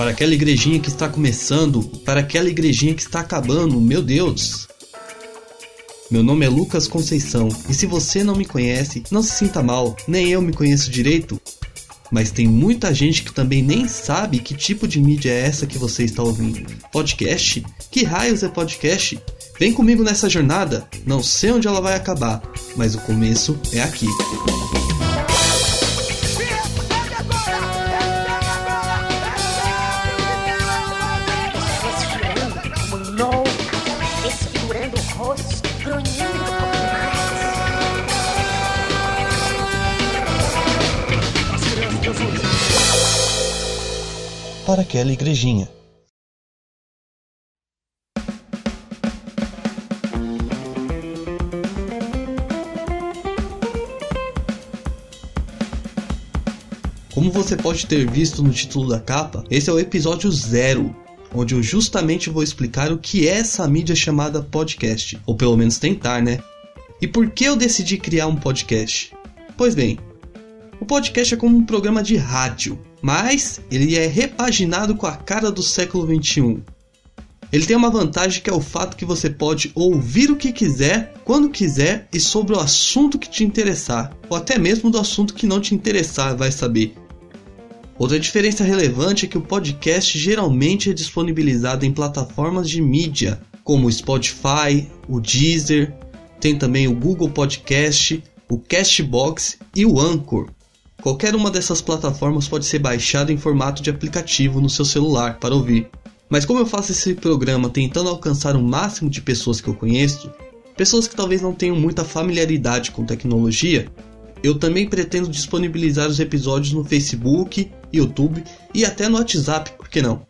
para aquela igrejinha que está começando, para aquela igrejinha que está acabando, meu Deus. Meu nome é Lucas Conceição e se você não me conhece, não se sinta mal, nem eu me conheço direito. Mas tem muita gente que também nem sabe que tipo de mídia é essa que você está ouvindo. Podcast? Que raios é podcast? Vem comigo nessa jornada. Não sei onde ela vai acabar, mas o começo é aqui. Para aquela igrejinha. Como você pode ter visto no título da capa, esse é o episódio zero, onde eu justamente vou explicar o que é essa mídia chamada podcast, ou pelo menos tentar, né? E por que eu decidi criar um podcast? Pois bem, o podcast é como um programa de rádio, mas ele é repaginado com a cara do século 21. Ele tem uma vantagem que é o fato que você pode ouvir o que quiser, quando quiser e sobre o assunto que te interessar, ou até mesmo do assunto que não te interessar, vai saber. Outra diferença relevante é que o podcast geralmente é disponibilizado em plataformas de mídia, como o Spotify, o Deezer, tem também o Google Podcast, o Castbox e o Anchor. Qualquer uma dessas plataformas pode ser baixado em formato de aplicativo no seu celular para ouvir. Mas como eu faço esse programa tentando alcançar o máximo de pessoas que eu conheço, pessoas que talvez não tenham muita familiaridade com tecnologia, eu também pretendo disponibilizar os episódios no Facebook, YouTube e até no WhatsApp, por que não?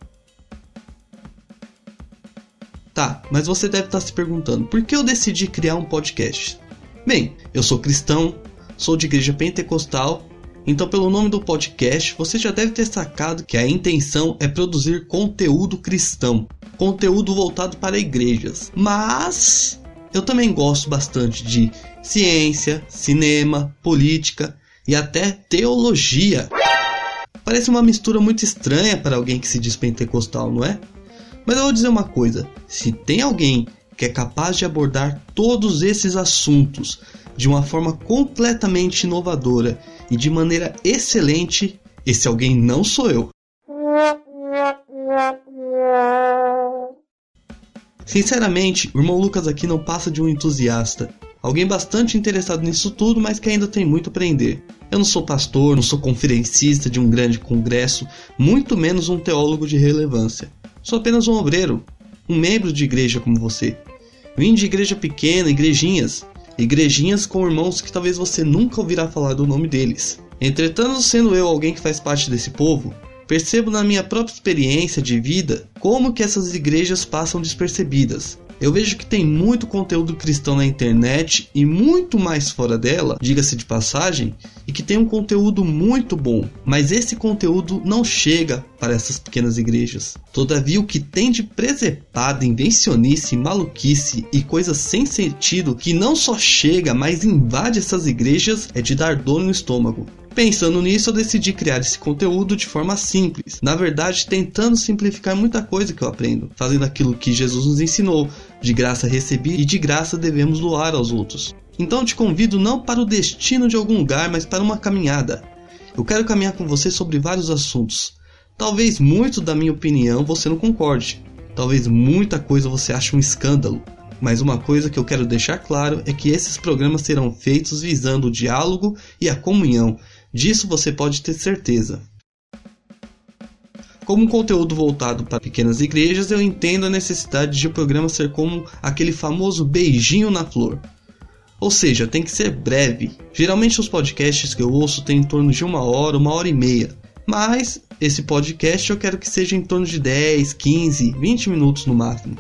Tá, mas você deve estar se perguntando, por que eu decidi criar um podcast? Bem, eu sou cristão, sou de igreja pentecostal então, pelo nome do podcast, você já deve ter sacado que a intenção é produzir conteúdo cristão, conteúdo voltado para igrejas. Mas eu também gosto bastante de ciência, cinema, política e até teologia. Parece uma mistura muito estranha para alguém que se diz pentecostal, não é? Mas eu vou dizer uma coisa: se tem alguém que é capaz de abordar todos esses assuntos de uma forma completamente inovadora e de maneira excelente, esse alguém não sou eu. Sinceramente, o irmão Lucas aqui não passa de um entusiasta. Alguém bastante interessado nisso tudo, mas que ainda tem muito a aprender. Eu não sou pastor, não sou conferencista de um grande congresso, muito menos um teólogo de relevância. Sou apenas um obreiro, um membro de igreja como você. Vim de igreja pequena, igrejinhas. Igrejinhas com irmãos que talvez você nunca ouvirá falar do nome deles. Entretanto, sendo eu alguém que faz parte desse povo, percebo na minha própria experiência de vida como que essas igrejas passam despercebidas, eu vejo que tem muito conteúdo cristão na internet e muito mais fora dela, diga-se de passagem, e que tem um conteúdo muito bom, mas esse conteúdo não chega para essas pequenas igrejas. Todavia, o que tem de presepada, invencionice, maluquice e coisas sem sentido que não só chega, mas invade essas igrejas é de dar dor no estômago. Pensando nisso, eu decidi criar esse conteúdo de forma simples. Na verdade, tentando simplificar muita coisa que eu aprendo, fazendo aquilo que Jesus nos ensinou: de graça recebi e de graça devemos doar aos outros. Então te convido não para o destino de algum lugar, mas para uma caminhada. Eu quero caminhar com você sobre vários assuntos. Talvez muito da minha opinião você não concorde. Talvez muita coisa você ache um escândalo. Mas uma coisa que eu quero deixar claro é que esses programas serão feitos visando o diálogo e a comunhão, Disso você pode ter certeza. Como um conteúdo voltado para pequenas igrejas, eu entendo a necessidade de o programa ser como aquele famoso beijinho na flor. Ou seja, tem que ser breve. Geralmente os podcasts que eu ouço têm em torno de uma hora, uma hora e meia. Mas esse podcast eu quero que seja em torno de 10, 15, 20 minutos no máximo.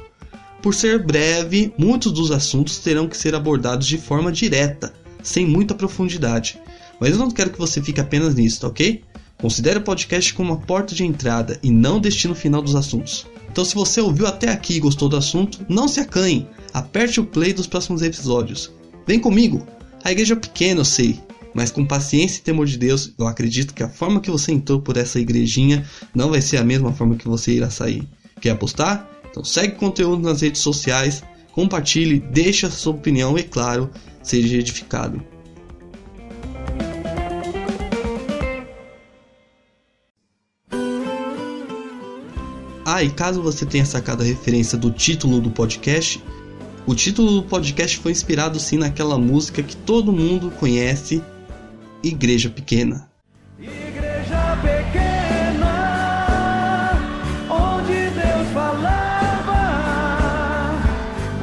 Por ser breve, muitos dos assuntos terão que ser abordados de forma direta, sem muita profundidade. Mas eu não quero que você fique apenas nisso, tá ok? Considere o podcast como uma porta de entrada e não destino final dos assuntos. Então, se você ouviu até aqui e gostou do assunto, não se acanhe. Aperte o play dos próximos episódios. Vem comigo. A igreja é pequena, eu sei. Mas com paciência e temor de Deus, eu acredito que a forma que você entrou por essa igrejinha não vai ser a mesma forma que você irá sair. Quer apostar? Então segue o conteúdo nas redes sociais, compartilhe, deixe a sua opinião e, claro, seja edificado. Ah, e caso você tenha sacado a referência do título do podcast, o título do podcast foi inspirado sim naquela música que todo mundo conhece, Igreja Pequena. Igreja pequena, onde Deus falava,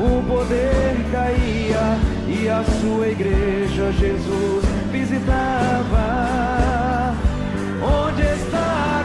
o poder caía e a sua igreja Jesus visitava. Onde está?